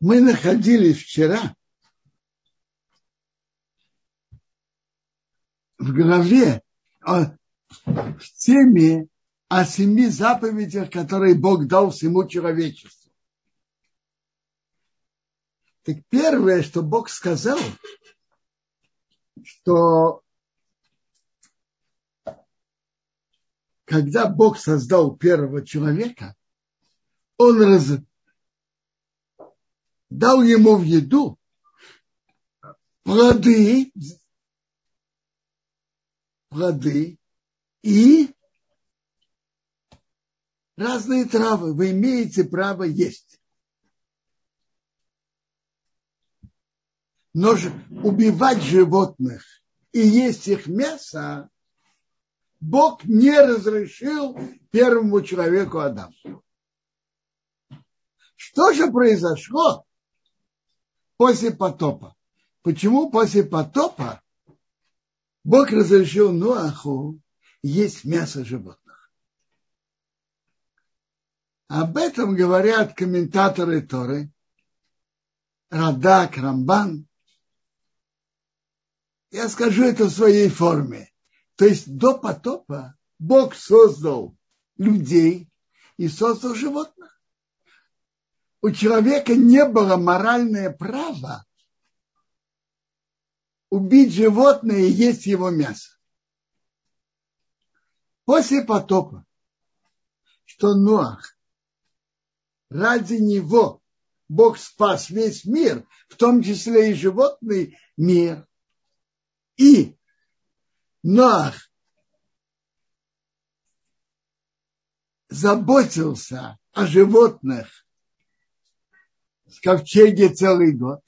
Мы находились вчера в главе о, в теме о семи заповедях, которые Бог дал всему человечеству. Так первое, что Бог сказал, что когда Бог создал первого человека, он раз... дал ему в еду плоды, плоды и разные травы. Вы имеете право есть. Но убивать животных и есть их мясо Бог не разрешил первому человеку Адаму. Что же произошло после потопа? Почему после потопа Бог разрешил Нуаху есть мясо животных? Об этом говорят комментаторы Торы, Радак, Рамбан. Я скажу это в своей форме. То есть до потопа Бог создал людей и создал животных. У человека не было моральное право убить животное и есть его мясо. После потопа, что Ноах ради него Бог спас весь мир, в том числе и животный мир, и Ноах заботился о животных в ковчеге целый год,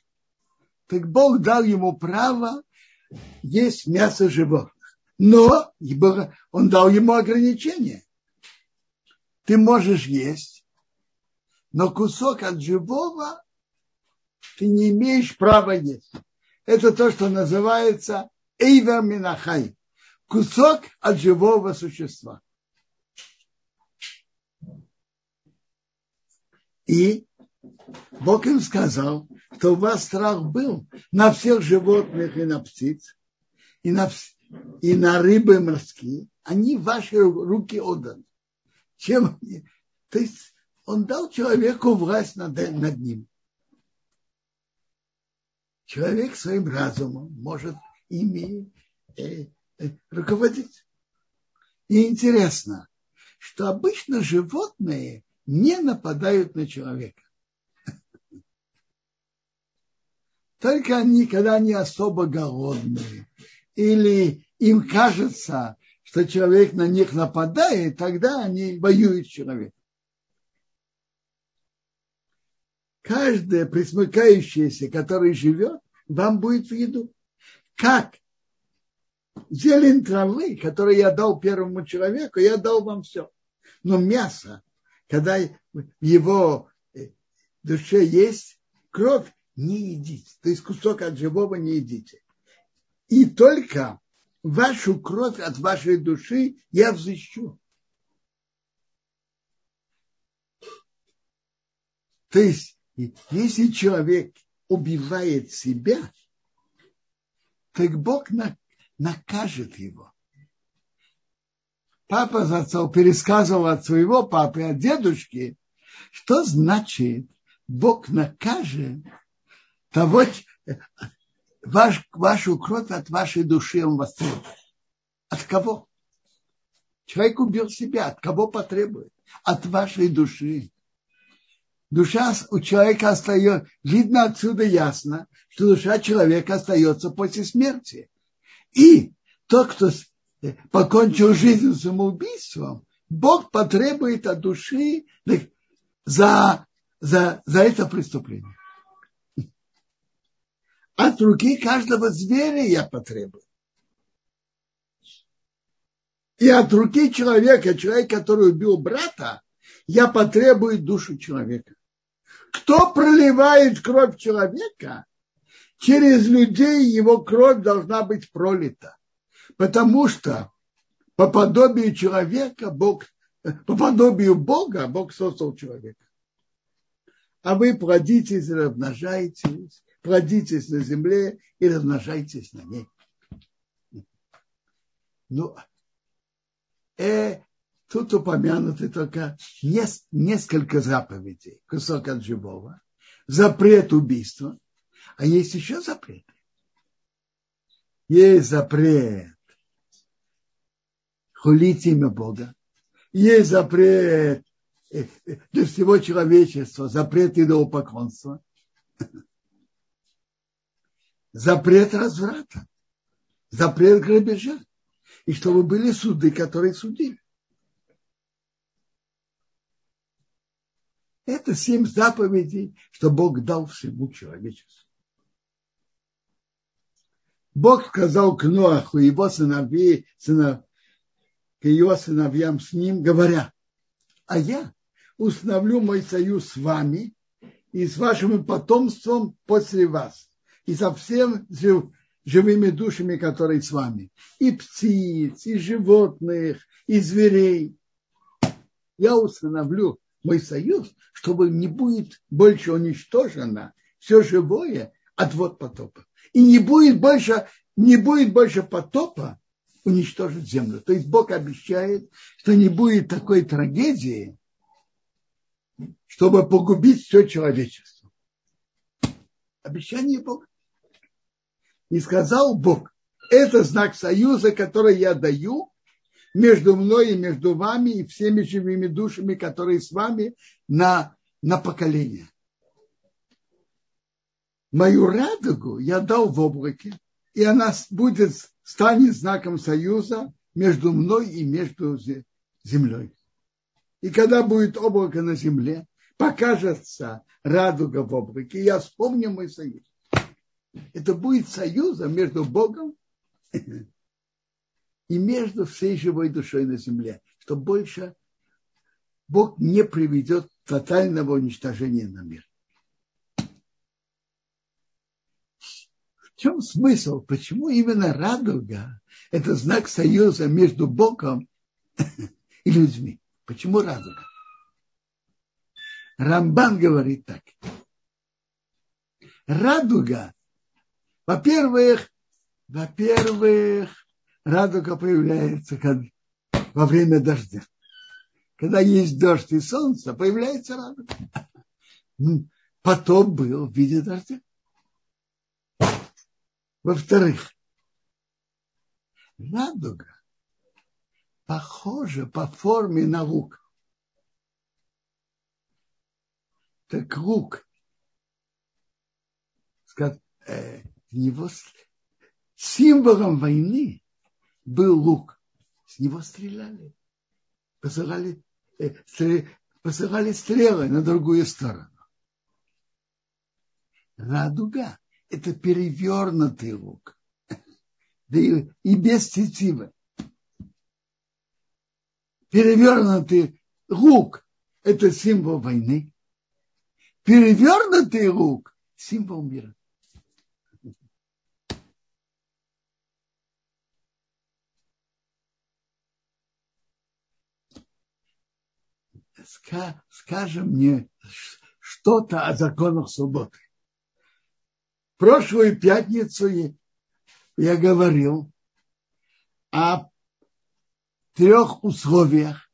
так Бог дал ему право есть мясо животных. Но он дал ему ограничение. Ты можешь есть, но кусок от живого ты не имеешь права есть. Это то, что называется эйвер минахай кусок от живого существа. И Бог им сказал, что у вас страх был на всех животных и на птиц, и на, и на рыбы морские. Они ваши руки отданы. Чем они? То есть он дал человеку власть над, над ним. Человек своим разумом может ими э, руководить. И интересно, что обычно животные не нападают на человека. Только они, когда они особо голодные, или им кажется, что человек на них нападает, тогда они воюют с человеком. Каждое присмыкающееся, который живет, вам будет в еду. Как зелень травы, которую я дал первому человеку, я дал вам все. Но мясо, когда его э, душе есть кровь, не едите. То есть кусок от живого не едите. И только вашу кровь от вашей души я взыщу. То есть, если человек убивает себя, так Бог накажет его. Папа зацел пересказывал от своего папы, от дедушки, что значит Бог накажет того, ваш, вашу кровь от вашей души он вас требует. От кого? Человек убил себя. От кого потребует? От вашей души. Душа у человека остается, видно отсюда ясно, что душа человека остается после смерти. И тот, кто покончил жизнь самоубийством, Бог потребует от души за, за, за это преступление. От руки каждого зверя я потребую. И от руки человека, человека, который убил брата, я потребую душу человека. Кто проливает кровь человека, через людей его кровь должна быть пролита. Потому что по подобию человека Бог, по подобию Бога Бог создал человека. а вы плодитесь и размножайтесь, плодитесь на земле и размножайтесь на ней. Ну, э, тут упомянуты только несколько заповедей, кусок от живого, запрет убийства, а есть еще запрет. Есть запрет хулить имя Бога, есть запрет э, э, для всего человечества, запрет идолопоклонства, запрет разврата, запрет грабежа, и чтобы были суды, которые судили. Это семь заповедей, что Бог дал всему человечеству. Бог сказал к Ноаху и его сыновей, сынов, к его сыновьям с ним, говоря, а я установлю мой союз с вами и с вашим потомством после вас, и со всем жив, живыми душами, которые с вами, и птиц, и животных, и зверей. Я установлю мой союз, чтобы не будет больше уничтожено все живое от вод потопа. И не будет больше, не будет больше потопа уничтожить землю. То есть Бог обещает, что не будет такой трагедии, чтобы погубить все человечество. Обещание Бога. И сказал Бог, это знак союза, который я даю между мной и между вами и всеми живыми душами, которые с вами на, на поколение. Мою радугу я дал в облаке, и она будет, станет знаком союза между мной и между землей. И когда будет облако на земле, покажется радуга в облаке, я вспомню мой союз. Это будет союзом между Богом и между всей живой душой на земле, что больше Бог не приведет тотального уничтожения на мир. В чем смысл? Почему именно радуга – это знак союза между Богом и людьми? Почему радуга? Рамбан говорит так. Радуга, во-первых, во-первых, радуга появляется как, во время дождя. Когда есть дождь и солнце, появляется радуга. Потом был в виде дождя. Во-вторых, радуга похожа по форме на лук. Так лук, э, его символом войны был лук. С него стреляли. Посылали, э, посылали стрелы на другую сторону. Радуга – это перевернутый лук. Да и, и без тетивы. Перевернутый лук – это символ войны. Перевернутый лук – символ мира. Скажем мне что-то о законах субботы. Прошлую пятницу я говорил о трех условиях,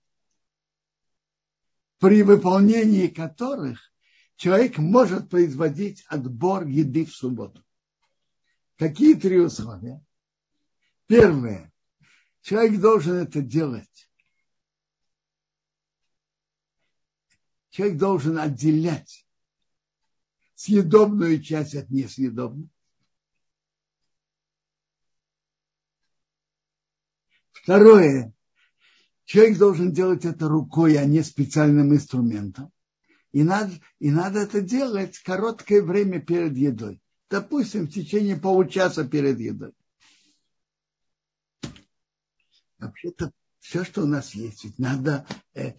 при выполнении которых человек может производить отбор еды в субботу. Какие три условия? Первое. Человек должен это делать человек должен отделять съедобную часть от несъедобной. Второе. Человек должен делать это рукой, а не специальным инструментом. И надо, и надо это делать короткое время перед едой. Допустим, в течение получаса перед едой. Вообще-то все, что у нас есть, ведь надо э,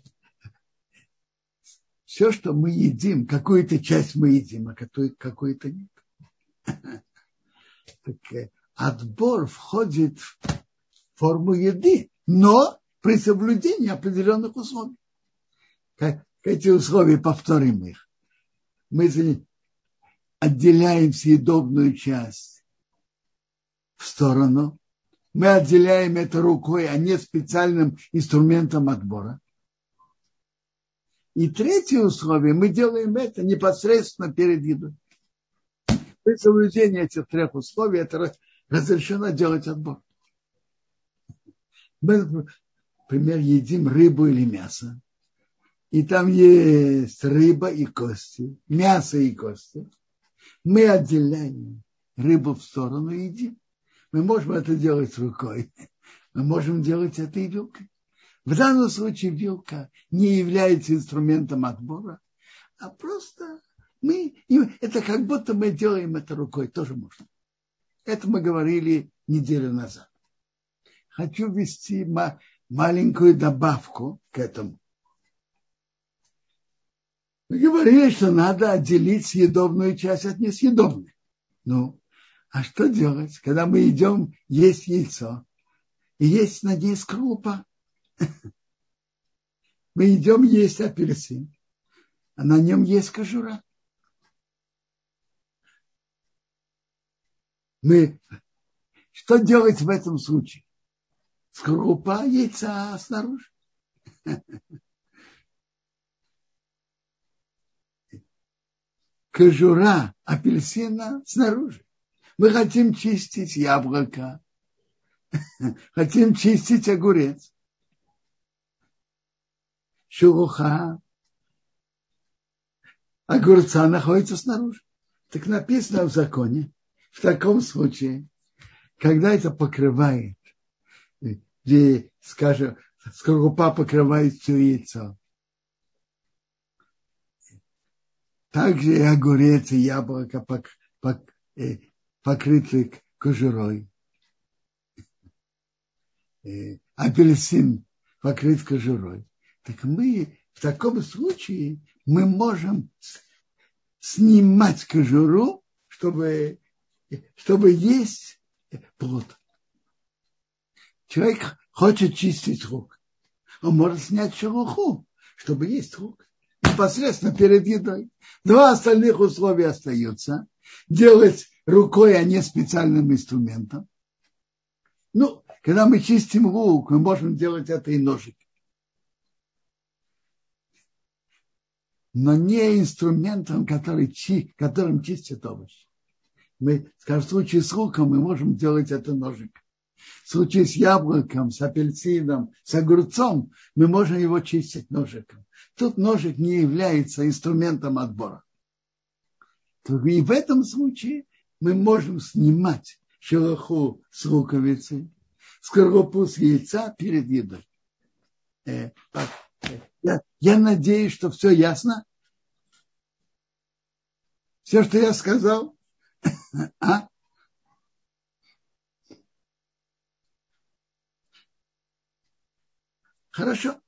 все, что мы едим, какую-то часть мы едим, а какую-то нет. Так, э, отбор входит в форму еды, но при соблюдении определенных условий. Как, эти условия повторим их. мы отделяем съедобную часть в сторону, мы отделяем это рукой, а не специальным инструментом отбора. И третье условие, мы делаем это непосредственно перед едой. При соблюдении этих трех условий это разрешено делать отбор. Мы, например, едим рыбу или мясо, и там есть рыба и кости, мясо и кости. Мы отделяем рыбу в сторону и едим. Мы можем это делать рукой, мы можем делать это и вилкой. В данном случае вилка не является инструментом отбора, а просто мы, это как будто мы делаем это рукой, тоже можно. Это мы говорили неделю назад. Хочу ввести маленькую добавку к этому. Мы говорили, что надо отделить съедобную часть от несъедобной. Ну, а что делать, когда мы идем есть яйцо, и есть на ней скрупа? Мы идем есть апельсин, а на нем есть кожура. Мы что делать в этом случае? Скорлупа яйца снаружи. Кожура апельсина снаружи. Мы хотим чистить яблоко, хотим чистить огурец шелуха огурца находится снаружи. Так написано в законе, в таком случае, когда это покрывает, где, скажем, скорлупа покрывает все яйцо, также и огурец и яблоко пок, пок, э, покрыты кожурой. Апельсин покрыт кожурой так мы в таком случае мы можем снимать кожуру, чтобы, чтобы есть плод. Человек хочет чистить рук. Он может снять шелуху, чтобы есть рук. Непосредственно перед едой. Два остальных условия остаются. Делать рукой, а не специальным инструментом. Ну, когда мы чистим лук, мы можем делать это и ножик. Но не инструментом, который, которым чистят овощи. Мы, в случае с луком мы можем делать это ножик. В случае с яблоком, с апельсином, с огурцом мы можем его чистить ножиком. Тут ножик не является инструментом отбора. И в этом случае мы можем снимать шелуху с луковицы, скорлупу с яйца перед едой. Э, я, я надеюсь, что все ясно. Все, что я сказал. А? Хорошо.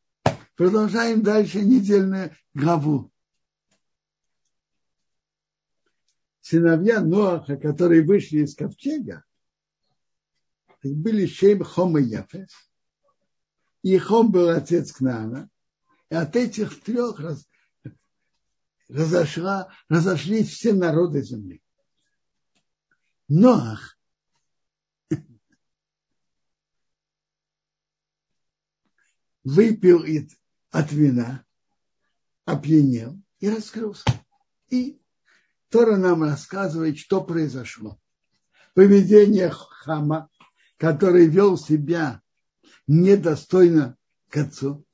Продолжаем дальше недельную главу. Сыновья Ноаха, которые вышли из ковчега, были Шем, Хом и Яфес. И Хом был отец Кнаана. И от этих трех раз, разошла, разошлись все народы земли. Ноах выпил от вина, опьянел и раскрылся. И Тора нам рассказывает, что произошло. Поведение Хама, который вел себя недостойно к отцу,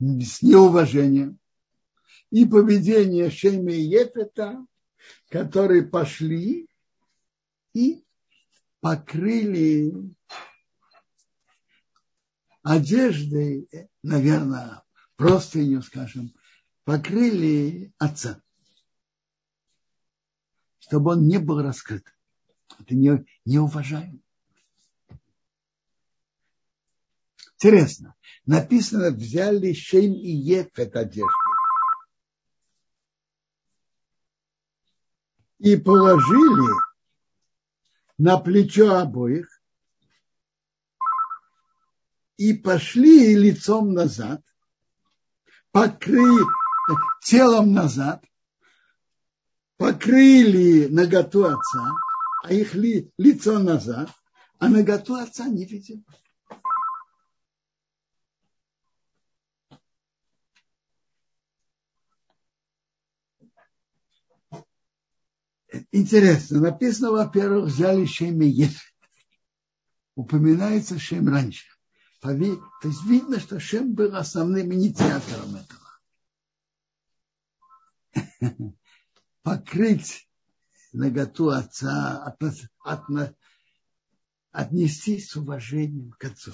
с неуважением. И поведение Шейма и Ефета, которые пошли и покрыли одеждой, наверное, просто ее, скажем, покрыли отца, чтобы он не был раскрыт. Это не, не Интересно, написано, взяли Шейм и Ефет одежду. И положили на плечо обоих и пошли лицом назад, покрыли, телом назад, покрыли наготу отца, а их ли, лицо назад, а наготу отца не видим. Интересно, написано, во-первых, взяли Шем и Ефет. Упоминается Шем раньше. То есть видно, что Шем был основным инициатором этого. Покрыть наготу отца, от, от, отнестись с уважением к отцу.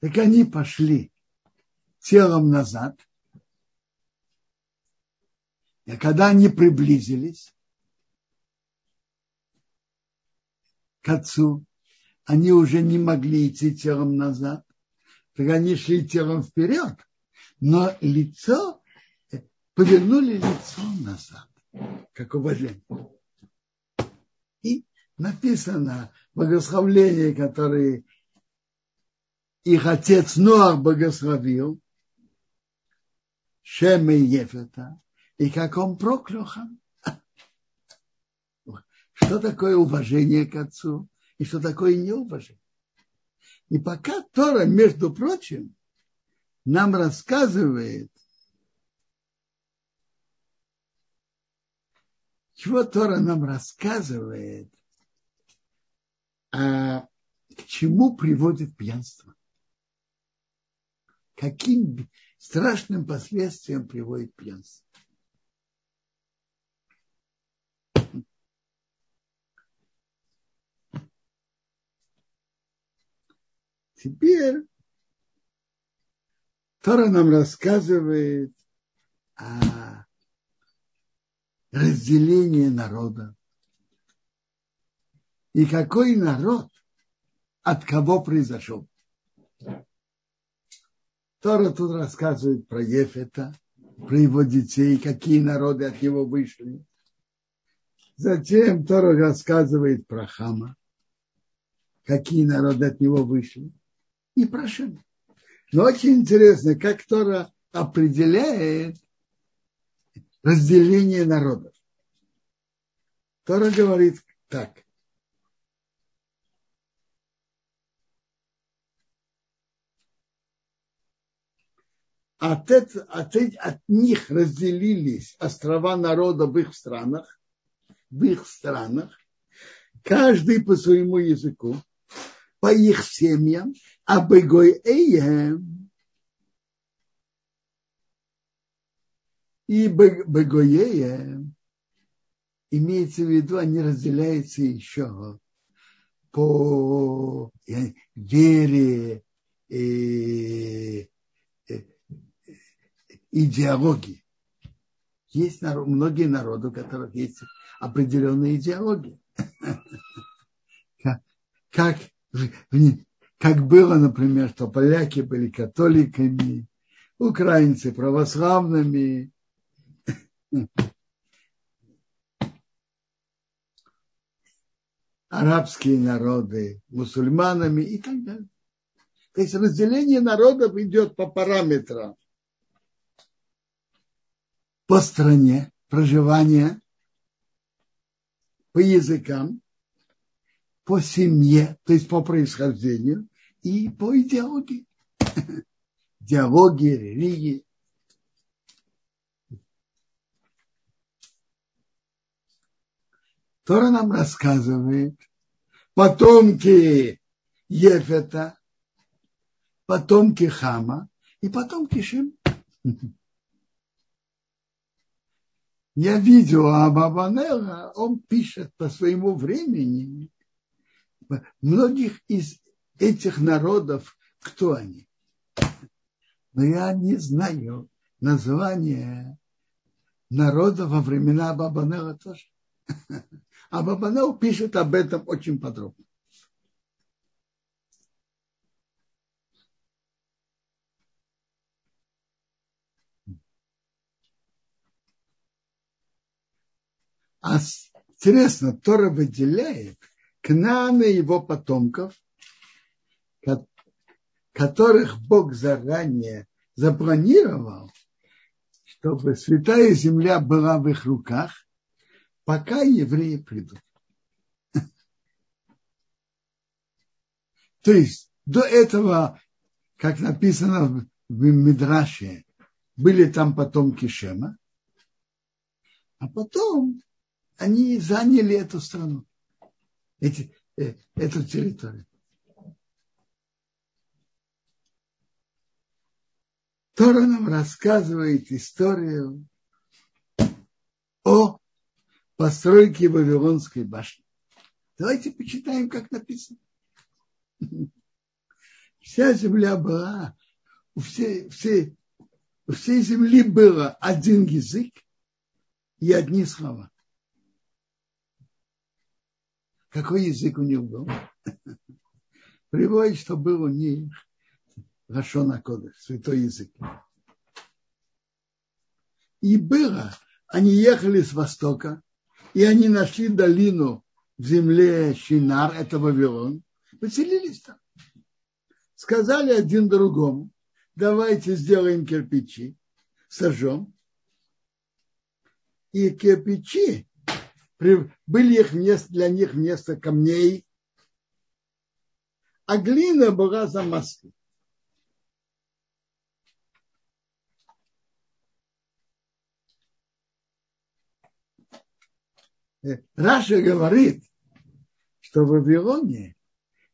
Так они пошли телом назад – и когда они приблизились к отцу, они уже не могли идти телом назад, так они шли телом вперед, но лицо, повернули лицо назад, как уважение. И написано благословление, которое их отец Ноах благословил, Шеме Ефета, и как он проклял хам. Что такое уважение к отцу и что такое неуважение. И пока Тора, между прочим, нам рассказывает, чего Тора нам рассказывает, а к чему приводит пьянство. Каким страшным последствиям приводит пьянство. Теперь Тора нам рассказывает о разделении народа. И какой народ от кого произошел. Тора тут рассказывает про Ефета, про его детей, какие народы от него вышли. Затем Тора рассказывает про Хама, какие народы от него вышли и прошим. Но очень интересно, как Тора определяет разделение народов. Тора говорит так. От, это, от, от них разделились острова народа в их странах, в их странах, каждый по своему языку, по их семьям, а Бегоеем и Бегоеем имеется в виду, они разделяются еще по вере и идеологии. Есть народ, многие народы, у которых есть определенные идеологии. Как как было, например, что поляки были католиками, украинцы православными, арабские народы мусульманами и так далее. То есть разделение народов идет по параметрам. По стране проживания, по языкам, по семье, то есть по происхождению, и по идеологии. Идеологии, религии. Тора нам рассказывает, потомки Ефета, потомки Хама и потомки Шим. Я видел Абабанела, он пишет по своему времени многих из этих народов, кто они. Но я не знаю название народа во времена Бабанела тоже. А Бабанел пишет об этом очень подробно. А интересно, Тора выделяет Кнана и его потомков, которых Бог заранее запланировал, чтобы святая земля была в их руках, пока евреи придут. То есть до этого, как написано в Мидраше, были там потомки Шема, а потом они заняли эту страну, эти, э, эту территорию. Тора нам рассказывает историю о постройке Вавилонской башни. Давайте почитаем, как написано. Вся земля была, у всей, всей, у всей земли было один язык и одни слова. Какой язык у них был? Приводит, что был у них Рашона Кодыш, святой язык. И было, они ехали с востока, и они нашли долину в земле Шинар, это Вавилон, поселились там. Сказали один другому, давайте сделаем кирпичи, сожжем. И кирпичи были их вместо, для них вместо камней, а глина была за Раша говорит, что в Вавилоне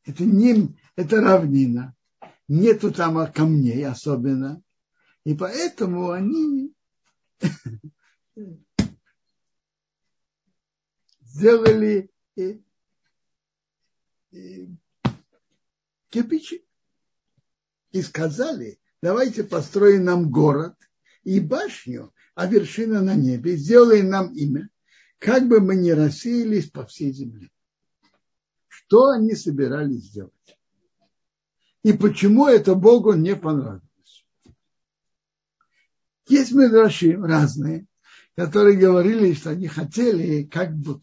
это, не, это равнина, нету там камней особенно, и поэтому они сделали э, э, кирпичи и сказали, давайте построим нам город и башню, а вершина на небе, сделаем нам имя, как бы мы ни рассеялись по всей земле. Что они собирались сделать? И почему это Богу не понравилось? Есть мидраши разные, которые говорили, что они хотели, как бы,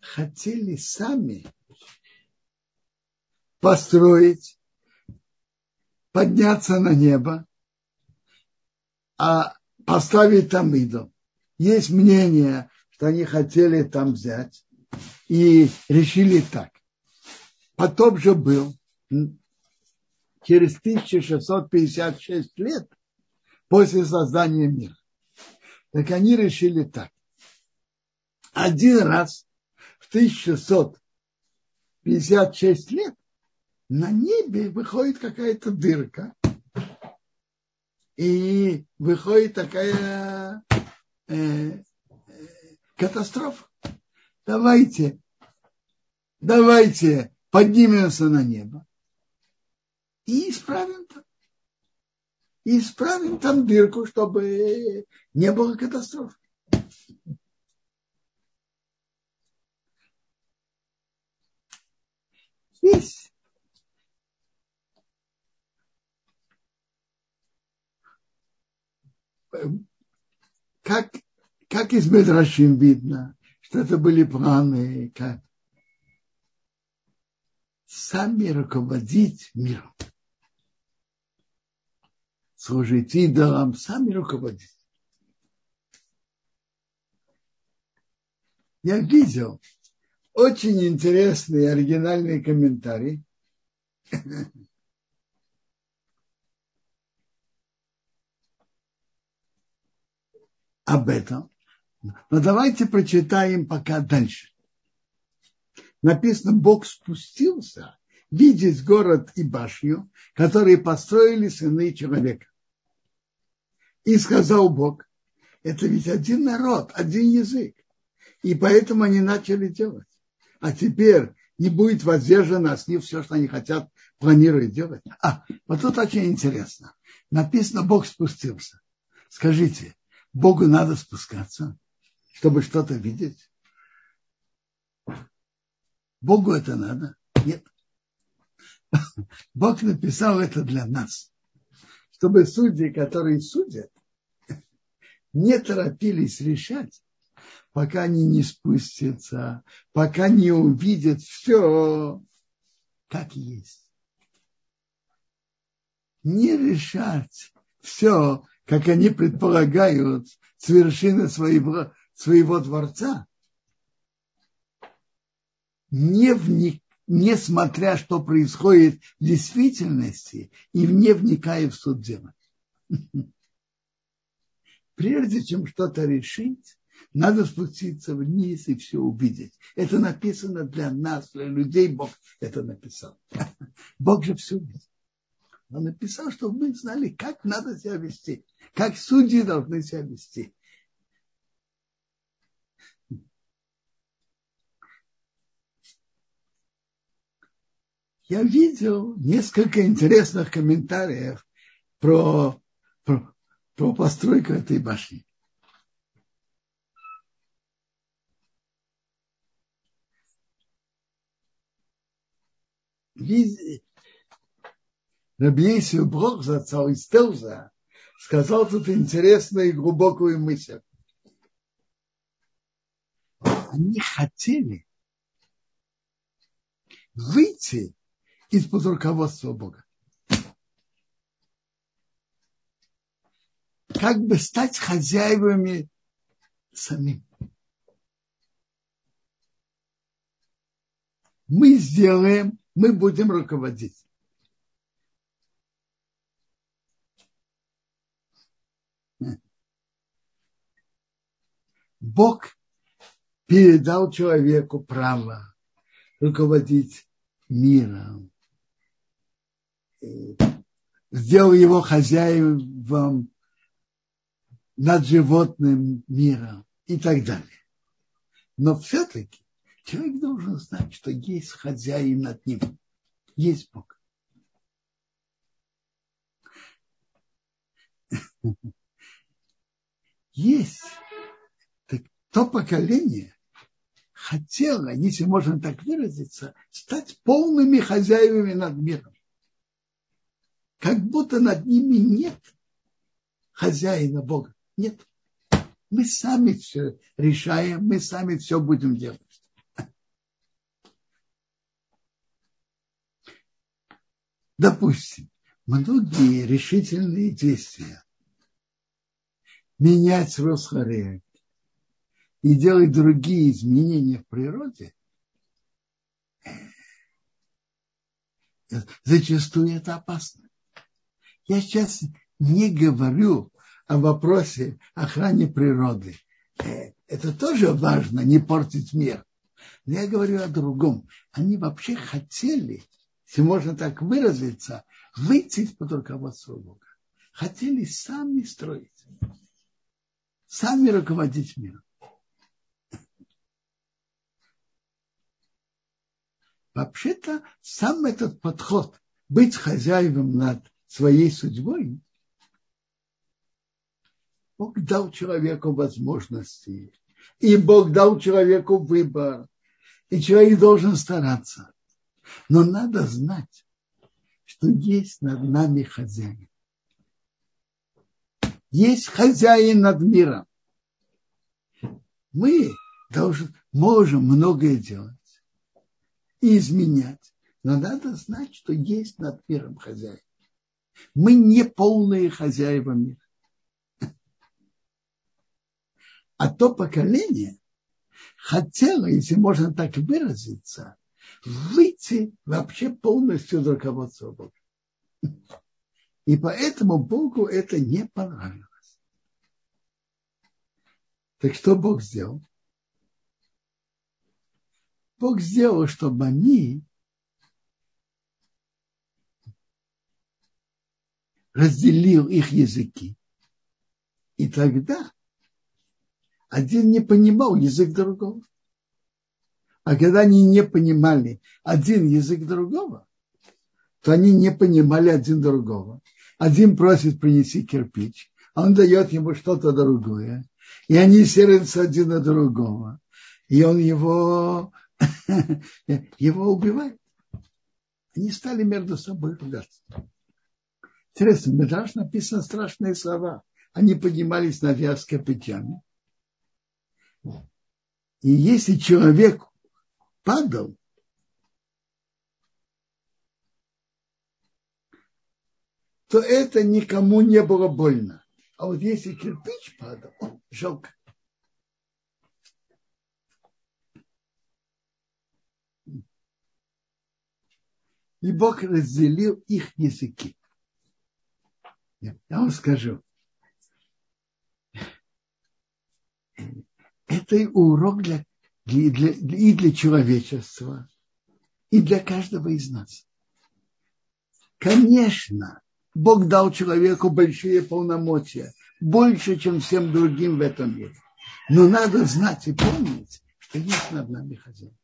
хотели сами построить, подняться на небо, а поставить там идол. Есть мнение, что они хотели там взять и решили так. Потом же был через 1656 лет после создания мира. Так они решили так. Один раз в 1656 лет на небе выходит какая-то дырка, и выходит такая э, катастрофа. Давайте, давайте поднимемся на небо и исправим там. И исправим там дырку, чтобы не было катастрофы. Здесь как как из Медрашим видно, что это были планы, как сами руководить миром. Служить идолам, сами руководить. Я видел очень интересный оригинальный комментарий. об этом. Но давайте прочитаем пока дальше. Написано, Бог спустился видеть город и башню, которые построили сыны человека. И сказал Бог, это ведь один народ, один язык. И поэтому они начали делать. А теперь не будет воздержано с них все, что они хотят, планируют делать. А, вот тут очень интересно. Написано, Бог спустился. Скажите, Богу надо спускаться? Чтобы что-то видеть? Богу это надо? Нет. Бог написал это для нас, чтобы судьи, которые судят, не торопились решать, пока они не спустятся, пока не увидят все, как есть. Не решать все, как они предполагают, с вершины своего, своего дворца, не вник, несмотря что происходит в действительности и не вникая в суть дела. Прежде чем что-то решить, надо спуститься вниз и все увидеть. Это написано для нас, для людей. Бог это написал. Бог же все видит. Он написал, чтобы мы знали, как надо себя вести, как судьи должны себя вести. Я видел несколько интересных комментариев про, про, про постройку этой башни. Рабейсию Брох зацал из Телза сказал тут интересную и глубокую мысль. Они хотели выйти из-под руководства Бога. Как бы стать хозяевами самим. Мы сделаем, мы будем руководить. Бог передал человеку право руководить миром, сделал его хозяевом над животным миром и так далее. Но все-таки человек должен знать, что есть хозяин над ним, есть Бог. Есть так, то поколение хотело, если можно так выразиться, стать полными хозяевами над миром как будто над ними нет хозяина Бога. Нет. Мы сами все решаем, мы сами все будем делать. Допустим, многие решительные действия менять Росхаре и делать другие изменения в природе, зачастую это опасно. Я сейчас не говорю о вопросе охраны природы. Э, это тоже важно, не портить мир. Но я говорю о другом. Они вообще хотели, если можно так выразиться, выйти из-под руководства Бога. Хотели сами строить, сами руководить миром. Вообще-то сам этот подход быть хозяином над своей судьбой, Бог дал человеку возможности, и Бог дал человеку выбор, и человек должен стараться. Но надо знать, что есть над нами хозяин. Есть хозяин над миром. Мы должны, можем многое делать и изменять, но надо знать, что есть над миром хозяин. Мы не полные хозяева мира. А то поколение хотело, если можно так выразиться, выйти вообще полностью из руководства Бога. И поэтому Богу это не понравилось. Так что Бог сделал? Бог сделал, чтобы они разделил их языки. И тогда один не понимал язык другого. А когда они не понимали один язык другого, то они не понимали один другого. Один просит принести кирпич, а он дает ему что-то другое. И они сердятся один на другого. И он его, его убивает. Они стали между собой ругаться. Интересно, в Медраж написано страшные слова. Они поднимались на вязке путями. И если человек падал, то это никому не было больно. А вот если кирпич падал, о, жалко. И Бог разделил их языки. Я вам скажу. Это урок для, для, для, и для человечества, и для каждого из нас. Конечно, Бог дал человеку большие полномочия, больше, чем всем другим в этом мире. Но надо знать и помнить, что есть над нами хозяин.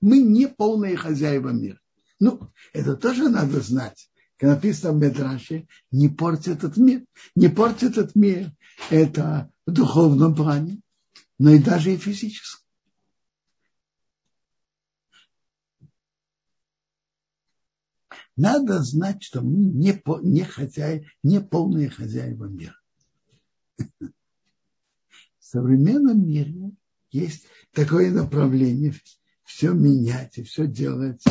Мы не полные хозяева мира. Ну, это тоже надо знать. Как написано в Медраше, не портит этот мир. Не портит этот мир. Это в духовном плане, но и даже и физическом. Надо знать, что мы не, не, хозяи, не полные хозяева мира. В современном мире есть такое направление все менять и все делать,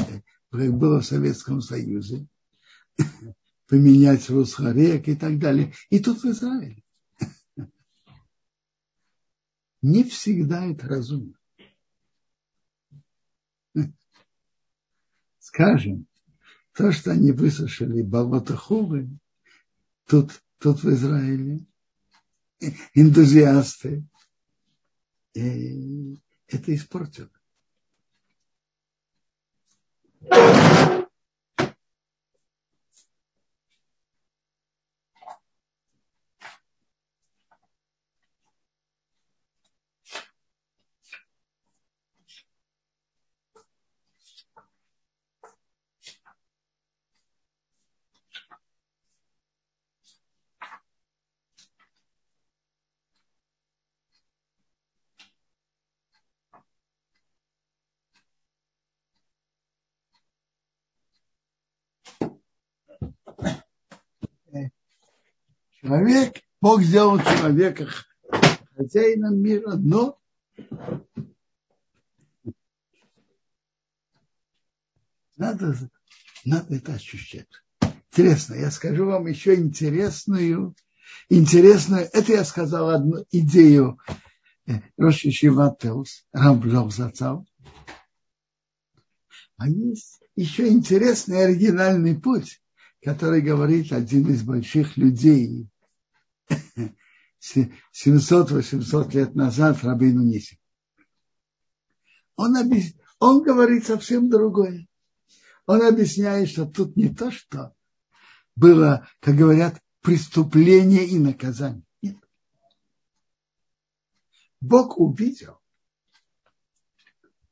как было в Советском Союзе, поменять Русхарек и так далее. И тут в Израиле. Не всегда это разумно. Скажем, то, что они высушили болото Хувы, тут, тут в Израиле, энтузиасты, это испортило. Человек, Бог сделал человека хозяином мира, но надо, надо это ощущать. Интересно, я скажу вам еще интересную, интересную, это я сказал одну идею Роши Шивателс, Рамблов Зацал. А есть еще интересный оригинальный путь, который говорит один из больших людей 700-800 лет назад Рабину Ниси. Он, объяс... он говорит совсем другое. Он объясняет, что тут не то, что было, как говорят, преступление и наказание. Нет. Бог увидел,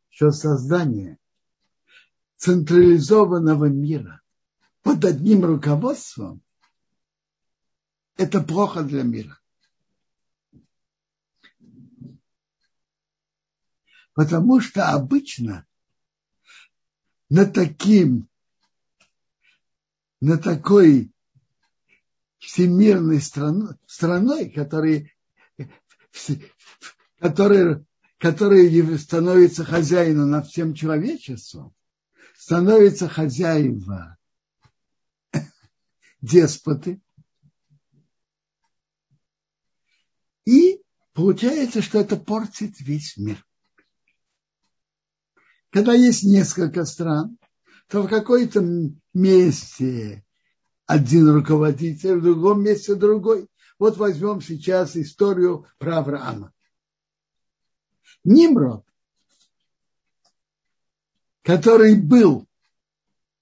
что создание централизованного мира под одним руководством это плохо для мира. Потому что обычно на таким, на такой всемирной страной, страной, который, который, который становится хозяином над всем человечеством, становится хозяева деспоты, И получается, что это портит весь мир. Когда есть несколько стран, то в какой-то месте один руководитель, в другом месте другой. Вот возьмем сейчас историю про Авраама. Нимрод, который был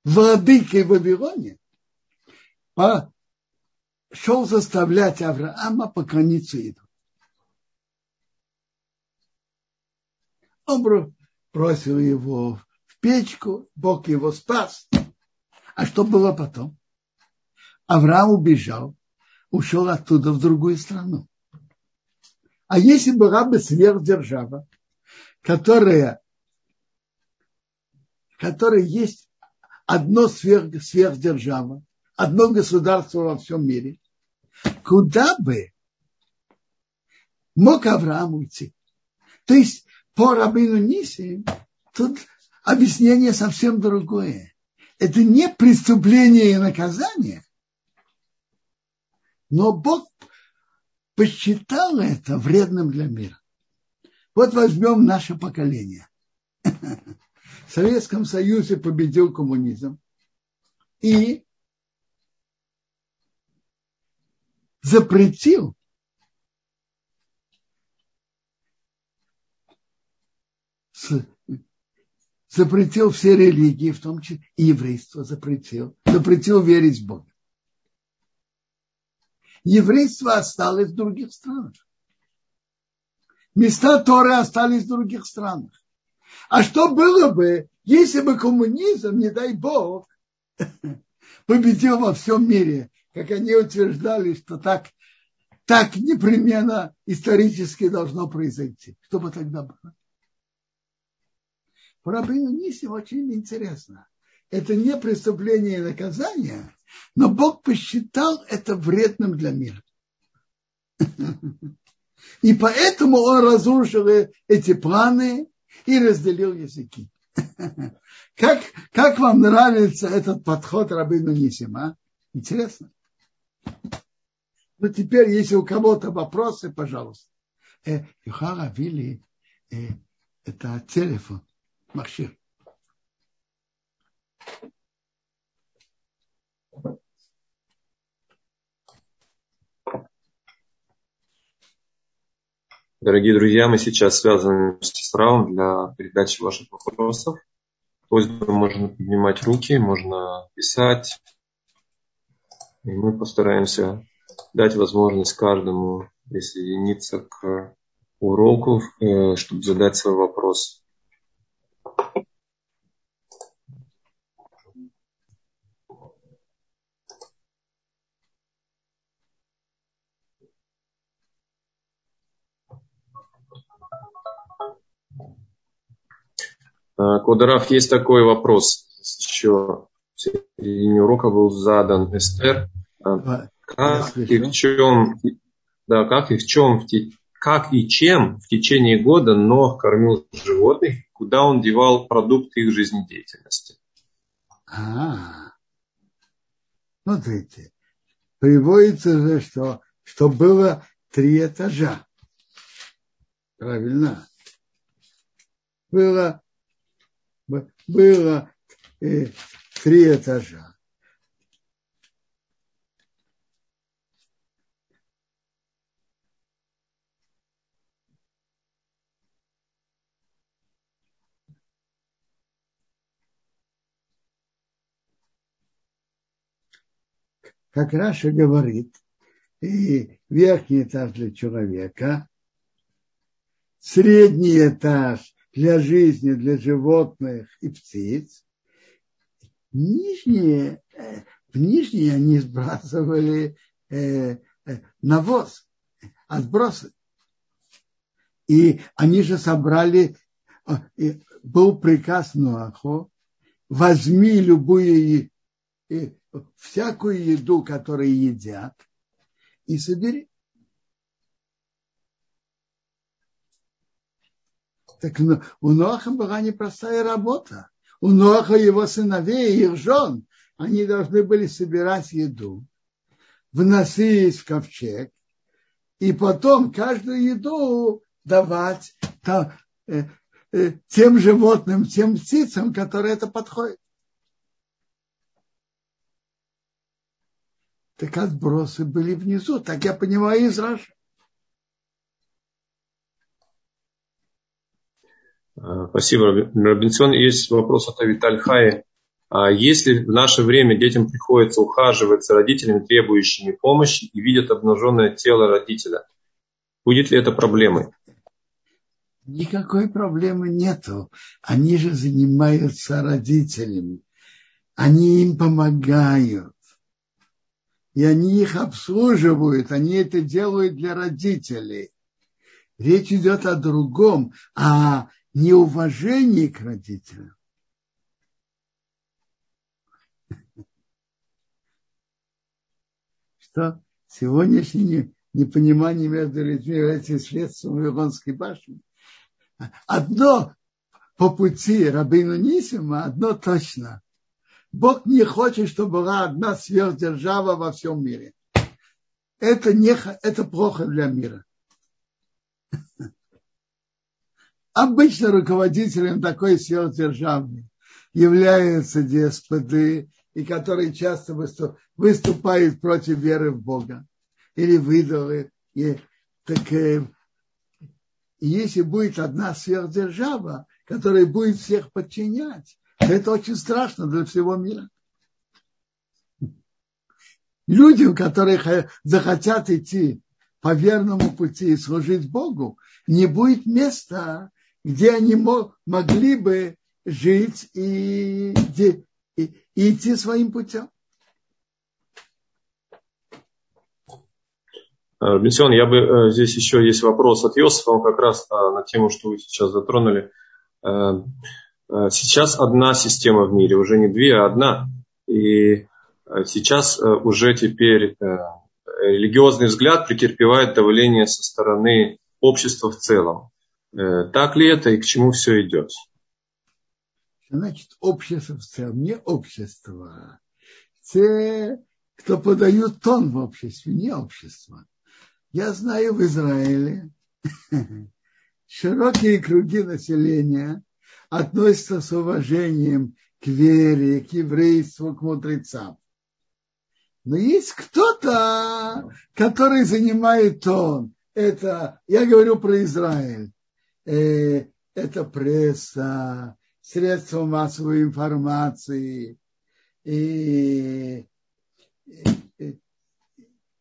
владыкой в Вавилоне, шел заставлять Авраама поклониться идолу. Он бросил его в печку, Бог его спас. А что было потом? Авраам убежал, ушел оттуда в другую страну. А если была бы сверхдержава, которая, которая есть одно сверх, сверхдержава, одно государство во всем мире, куда бы мог Авраам уйти? То есть по Рабину Ниси тут объяснение совсем другое. это не преступление и наказание, но Бог посчитал это вредным для мира. Вот возьмем наше поколение. В Советском Союзе победил коммунизм. И запретил запретил все религии, в том числе и еврейство запретил, запретил верить в Бога. Еврейство осталось в других странах. Места Торы остались в других странах. А что было бы, если бы коммунизм, не дай Бог, победил во всем мире, как они утверждали, что так, так непременно исторически должно произойти. Что бы тогда было? По Рабину Нисим очень интересно. Это не преступление и наказание, но Бог посчитал это вредным для мира. И поэтому он разрушил эти планы и разделил языки. Как, как вам нравится этот подход Рабину Нисима? Интересно. Ну, теперь, если у кого-то вопросы, пожалуйста. Э, Вилли, э, это телефон, махшир. Дорогие друзья, мы сейчас связываемся с Равом для передачи ваших вопросов. Просьба можно поднимать руки, можно писать. И мы постараемся дать возможность каждому присоединиться к уроку, э, чтобы задать свой вопрос. Э, Кодорав, есть такой вопрос. Еще середине урока был задан Эстер. Э, как и в чем, да, как и в чем, как и чем в течение года Нох кормил животных, куда он девал продукты их жизнедеятельности? А, смотрите, приводится же, что, что было три этажа. Правильно? Было было э, три этажа. как Раша говорит, и верхний этаж для человека, средний этаж для жизни, для животных и птиц. Нижние, э, в нижние они сбрасывали э, э, навоз, отбросы. И они же собрали, был приказ Нуаху, возьми любую, всякую еду, которую едят, и собери. Так ну, у Ноаха была непростая работа. У Ноаха его сыновей и их жен, они должны были собирать еду, вносить в ковчег, и потом каждую еду давать там, э, э, тем животным, тем птицам, которые это подходит. Так отбросы были внизу, так я понимаю из Раши. Спасибо, Робинсон. Есть вопрос от Авиталь Хаи. А если в наше время детям приходится ухаживать за родителями, требующими помощи, и видят обнаженное тело родителя, будет ли это проблемой? Никакой проблемы нету. Они же занимаются родителями. Они им помогают. И они их обслуживают. Они это делают для родителей. Речь идет о другом, о неуважение к родителям. Что сегодняшнее непонимание между людьми является следствием Вавилонской башни. Одно по пути Рабину Нисима, одно точно. Бог не хочет, чтобы была одна сверхдержава во всем мире. Это, не, это плохо для мира. Обычно руководителем такой сверхдержавы являются деспоты, и которые часто выступают против веры в Бога или в. И, так, э, если будет одна сверхдержава, которая будет всех подчинять, то это очень страшно для всего мира. Людям, которые захотят идти по верному пути и служить Богу, не будет места, где они могли бы жить и, и, и идти своим путем. Бенсион, я бы э, здесь еще есть вопрос от Йосифа, как раз э, на тему, что вы сейчас затронули. Э, сейчас одна система в мире, уже не две, а одна. И сейчас уже теперь религиозный взгляд претерпевает давление со стороны общества в целом. Так ли это и к чему все идет? Значит, общество в целом, не общество. Те, кто подают тон в обществе, не общество. Я знаю в Израиле широкие круги населения относятся с уважением к вере, к еврейству, к мудрецам. Но есть кто-то, который занимает тон. Это, я говорю про Израиль. Э, это пресса, средства массовой информации, и, и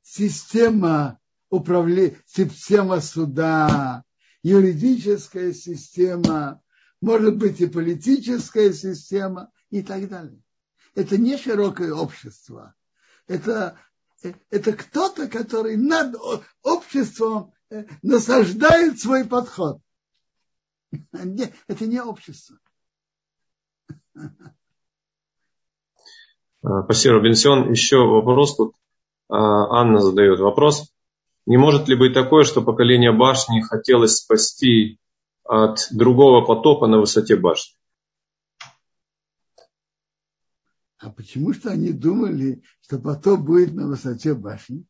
система управления, система суда, юридическая система, может быть и политическая система и так далее. Это не широкое общество. Это, это кто-то, который над обществом э, насаждает свой подход. Это не общество. Спасибо, Робинсон. Еще вопрос тут. А, Анна задает вопрос. Не может ли быть такое, что поколение башни хотелось спасти от другого потопа на высоте башни? А почему что они думали, что потоп будет на высоте башни?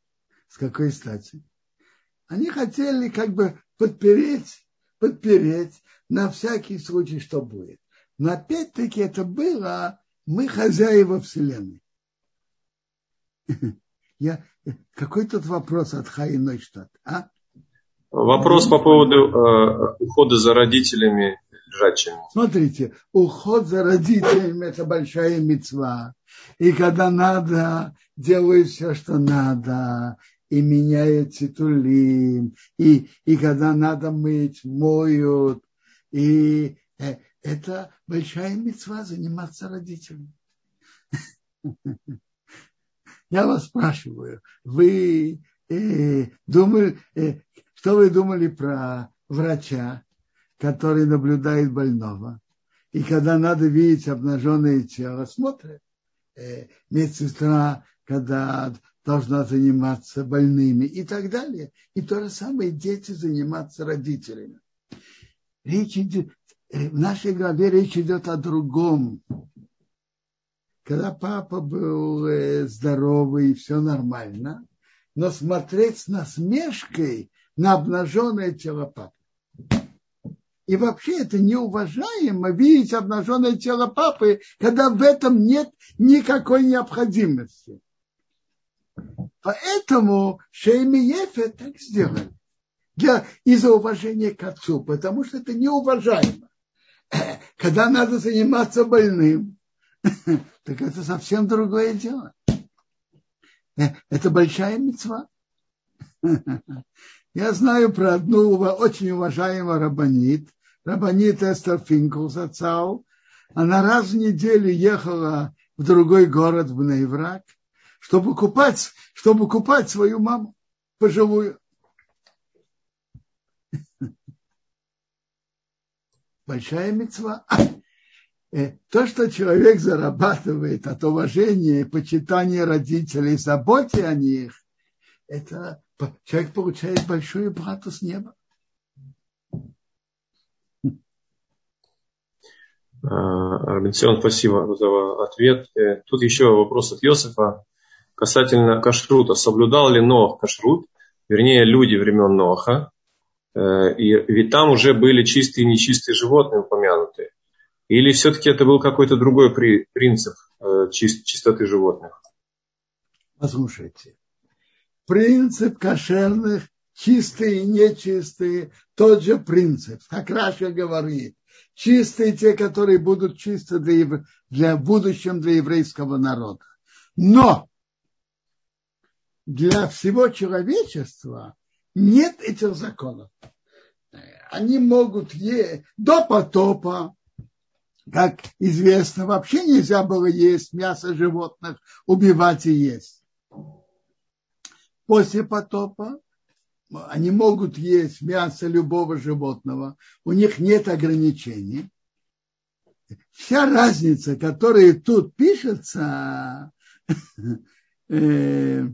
С какой стати? Они хотели как бы подпереть, подпереть на всякий случай, что будет. Но опять-таки это было, мы хозяева Вселенной. Я, какой тут вопрос от Хаи Нойштадт, а? Вопрос по поводу э, ухода за родителями лежачими. Смотрите, уход за родителями – это большая мецва. И когда надо, делают все, что надо. И меняют титулим. И, и когда надо мыть, моют. И э, это большая мецва заниматься родителями. Я вас спрашиваю, вы э, думали, э, что вы думали про врача, который наблюдает больного, и когда надо видеть обнаженное тело, смотрит. Э, медсестра, когда должна заниматься больными и так далее. И то же самое дети заниматься родителями. Речь идет, Э, в нашей главе речь идет о другом. Когда папа был э, здоровый и все нормально, но смотреть с насмешкой на обнаженное тело папы. И вообще это неуважаемо видеть обнаженное тело папы, когда в этом нет никакой необходимости. Поэтому Шейми Ефе так сделали. Для, из-за уважения к отцу, потому что это неуважаемо. когда надо заниматься больным, так это совсем другое дело. Это большая мецва. Я знаю про одну очень уважаемую рабанит, рабанит Эстер Финкелсацау. Она раз в неделю ехала в другой город, в Нейврак, чтобы купать, чтобы купать свою маму пожилую. большая мецва. Э, то, что человек зарабатывает от уважения, почитания родителей, заботе о них, это человек получает большую плату с неба. Робинсон, спасибо за ответ. Э, тут еще вопрос от Йосифа касательно кашрута. Соблюдал ли Ноах кашрут, вернее, люди времен Ноаха, э, и, ведь там уже были чистые и нечистые животные упомянутые. Или все-таки это был какой-то другой при, принцип э, чист, чистоты животных? Послушайте. Принцип кошерных, чистые и нечистые, тот же принцип. Как Раша говорит, чистые те, которые будут чисты для, для будущем для еврейского народа. Но для всего человечества нет этих законов. Они могут есть до потопа, как известно, вообще нельзя было есть мясо животных, убивать и есть. После потопа они могут есть мясо любого животного, у них нет ограничений. Вся разница, которая тут пишется, э,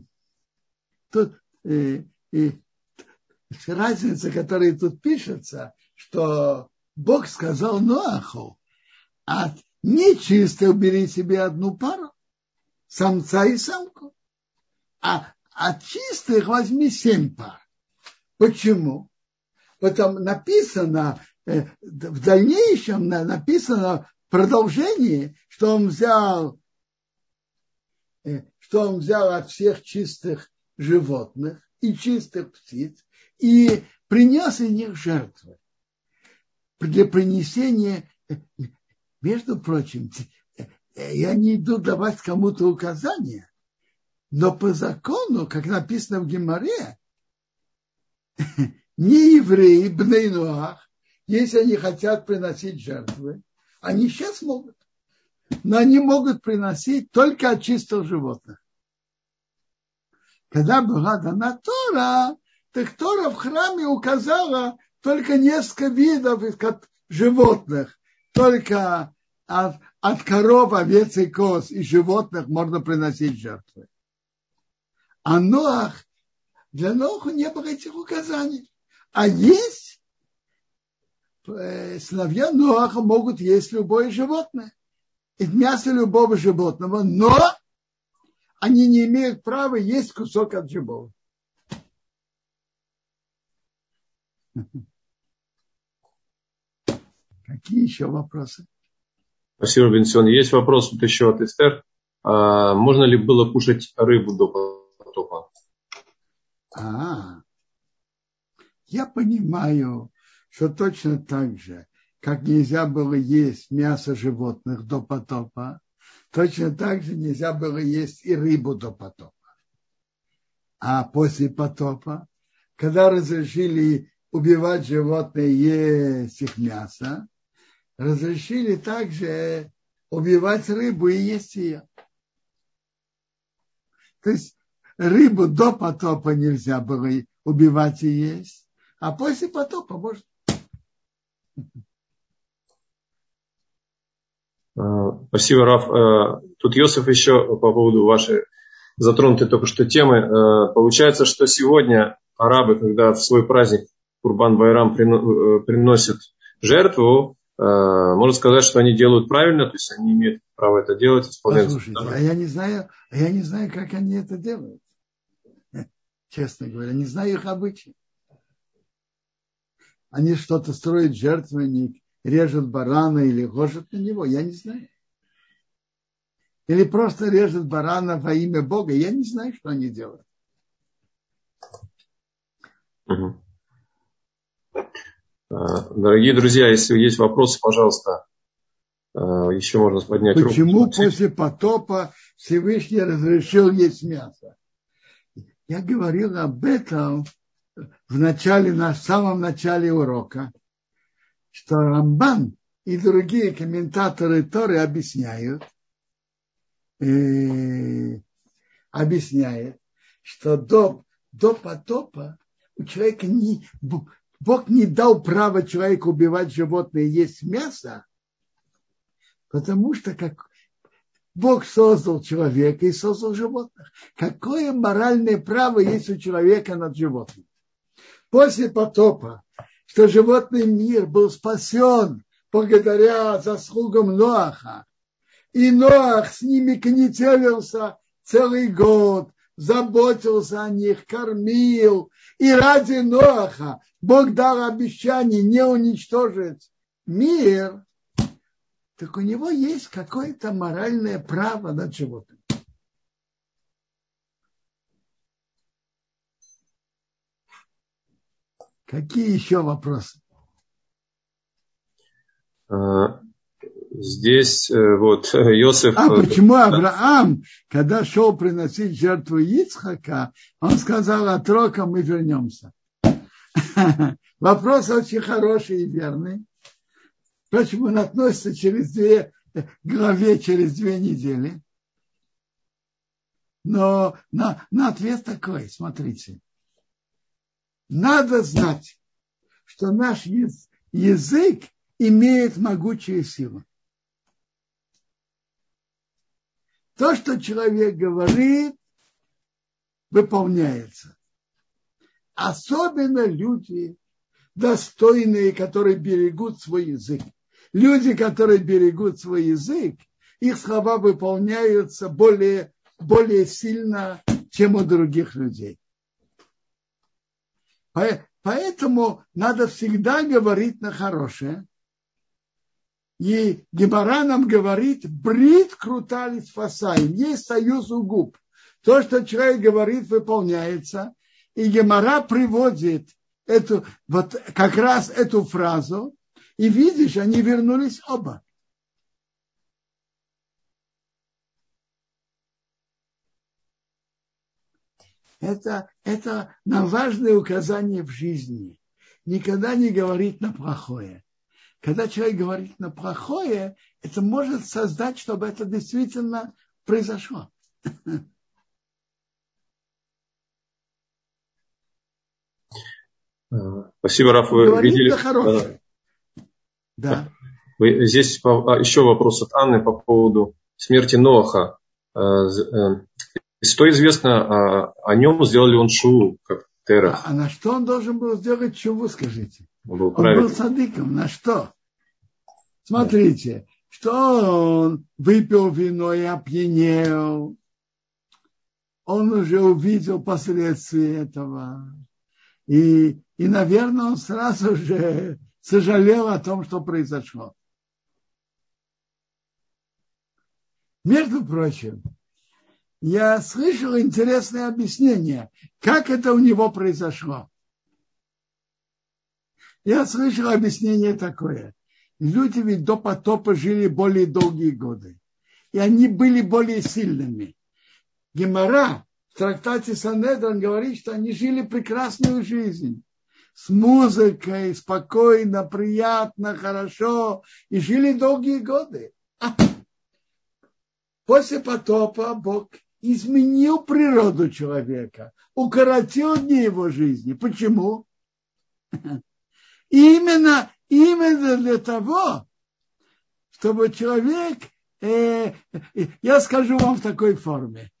тут, э, э, разница, которая тут пишется, что Бог сказал Ноаху, от нечистой убери себе одну пару, самца и самку, а от чистых возьми семь пар. Почему? Потому написано, э, в дальнейшем написано в продолжении, что он взял, э, что он взял от всех чистых животных и чистых птиц и принес из них жертвы для принесения между прочим, я не иду давать кому-то указания, но по закону, как написано в Геморе, не евреи, бнейнуах, если они хотят приносить жертвы, они сейчас могут. Но они могут приносить только от чистых животных. Когда была дана Тора, так Тора в храме указала только несколько видов животных только от, от коров, овец и коз и животных можно приносить жертвы. А Ноах, для Ноаха не было этих указаний. А есть э, сыновья Ноаха могут есть любое животное. И мясо любого животного, но они не имеют права есть кусок от живого. Какие еще вопросы? Спасибо, Бенсион. Есть вопрос тут еще от Эстер. А, можно ли было кушать рыбу до потопа? А, я понимаю, что точно так же, как нельзя было есть мясо животных до потопа, точно так же нельзя было есть и рыбу до потопа. А после потопа, когда разрешили убивать животные, есть их мясо, разрешили также убивать рыбу и есть ее. То есть рыбу до потопа нельзя было убивать и есть, а после потопа можно. А, спасибо, Раф. А, тут Йосиф еще по поводу вашей затронутой только что темы. А, получается, что сегодня арабы, когда в свой праздник Курбан Байрам э, приносят жертву, Э, можно сказать, что они делают правильно, то есть они имеют право это делать, исполнять. Послушайте, а я не знаю, а я не знаю, как они это делают. Честно говоря, не знаю их обычаи. Они что-то строят жертвенник, режут барана или гожат на него, я не знаю. Или просто режут барана во имя Бога, я не знаю, что они делают. Угу. Э, дорогие друзья, если есть вопросы, пожалуйста, э, еще можно поднять Почему руку. Почему после потопа Всевышний разрешил есть мясо? Я говорил об этом в начале, на самом начале урока, что Рамбан и другие комментаторы Торы объясняют, объясняет, что до, до потопа у человека не, Бог не дал права человеку убивать животное и есть мясо, потому что как Бог создал человека и создал животных. Какое моральное право есть у человека над животным? После потопа, что животный мир был спасен благодаря заслугам Ноаха. И Ноах с ними конетелился целый год, заботился о них, кормил. И ради Ноаха Бог дал обещание не уничтожить мир, так у него есть какое-то моральное право над животным. Какие еще вопросы? Здесь э, вот Йосиф... А почему Авраам, когда шел приносить жертву Ицхака, он сказал, от рока мы вернемся. Вопрос очень хороший и верный. Впрочем, он относится через две главе, через две недели. Но на, на ответ такой, смотрите. Надо знать, что наш язык имеет могучую силу. То, что человек говорит, выполняется. Особенно люди достойные, которые берегут свой язык. Люди, которые берегут свой язык, их слова выполняются более, более сильно, чем у других людей. Поэтому надо всегда говорить на хорошее. И Гемора нам говорит, брит круталис фасаем, есть союз у губ. То, что человек говорит, выполняется. И Гемора приводит эту, вот как раз эту фразу, и видишь, они вернулись оба. Это, это нам важное указание в жизни. Никогда не говорить на плохое. Когда человек говорит на плохое, это может создать, чтобы это действительно произошло. Спасибо, Раф. Вы Говорит видели... Да. Вы, здесь а, еще вопрос от Анны по поводу смерти Ноаха. Э, э, что известно о, о нем, сделал ли он шуву, как Тера? А, на что он должен был сделать шуву, скажите? Он был, он был садиком. На что? Смотрите, да. что он выпил вино и опьянел. Он уже увидел последствия этого. И, и, наверное, он сразу же сожалел о том, что произошло. Между прочим, я слышал интересное объяснение, как это у него произошло. Я слышал объяснение такое. Люди ведь до потопа жили более долгие годы. И они были более сильными. Гемора в трактате Санедрон говорит, что они жили прекрасную жизнь. С музыкой, спокойно, приятно, хорошо. И жили долгие годы. После потопа Бог изменил природу человека, укоротил дни его жизни. Почему? Именно, именно для того, чтобы человек, э, я скажу вам в такой форме,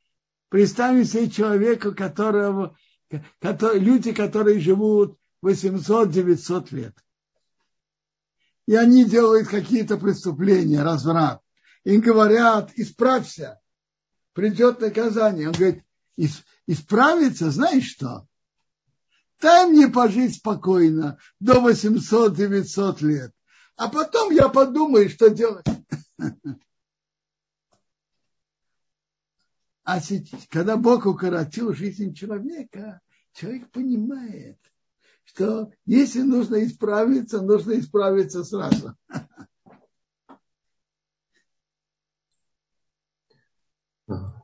представим себе человека, которого, который, люди, которые живут 800-900 лет. И они делают какие-то преступления, разврат. Им говорят, исправься придет наказание. Он говорит, исправиться, знаешь что? Дай мне пожить спокойно до 800-900 лет. А потом я подумаю, что делать. А когда Бог укоротил жизнь человека, человек понимает, что если нужно исправиться, нужно исправиться сразу.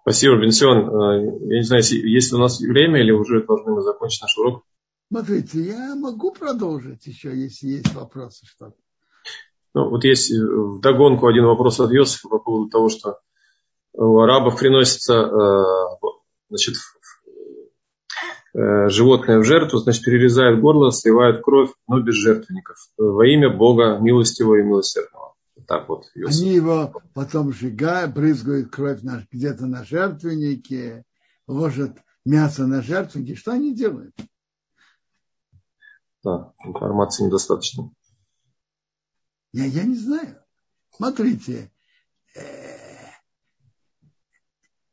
Спасибо, Бенсион. Э, я не знаю, есть у нас время или уже должны мы закончить наш урок? Смотрите, я могу продолжить еще, если есть вопросы. Что ну, вот есть э, в догонку один вопрос от Йосифа по поводу того, что у арабов приносится э, значит, животное в жертву, значит, перерезают горло, сливают кровь, но без жертвенников. Во имя Бога милостивого и милосердного так вот. Иосиф. Они его потом сжигают, брызгают кровь где-то на жертвеннике, ложат мясо на жертвенники. Что они делают? Да, информации недостаточно. Я, я не знаю. Смотрите, э,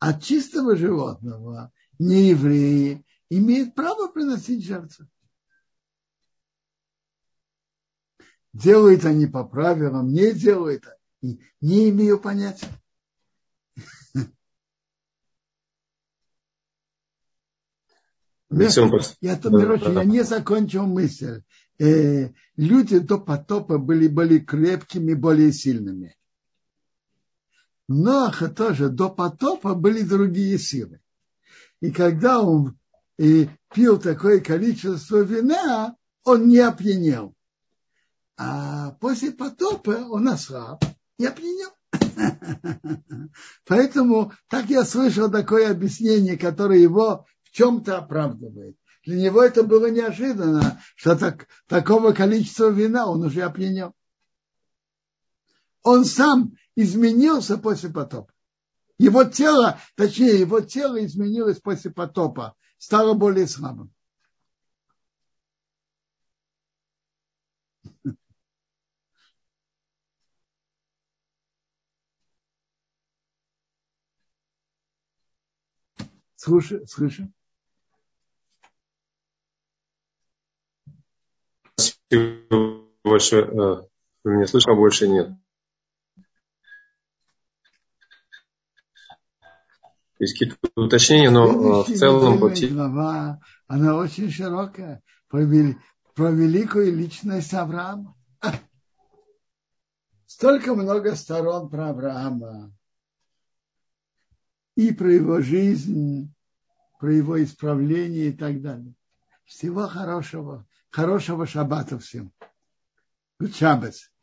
от чистого животного не евреи имеют право приносить жертву. Делают они по правилам, не делают, не имею понятия. Я, я, короче, я не закончил мысль. Э, люди до потопа были более крепкими, более сильными. Но тоже до потопа были другие силы. И когда он и пил такое количество вина, он не опьянел. А после потопа он ослаб и опьянел. Поэтому так я слышал такое объяснение, которое его в чем-то оправдывает. Для него это было неожиданно, что так, такого количества вина он уже опьянел. Он сам изменился после потопа. Его тело, точнее, его тело изменилось после потопа, стало более слабым. Слушай, слышим? Больше, э, вы меня слышно, а больше нет. Есть какие-то уточнения, но э, в целом... Глава, она очень широкая, про, про великую личность Авраама. Столько много сторон про Авраама. И про его жизнь, про его исправление и так далее. Всего хорошего. Хорошего шаббата всем. Shabbos.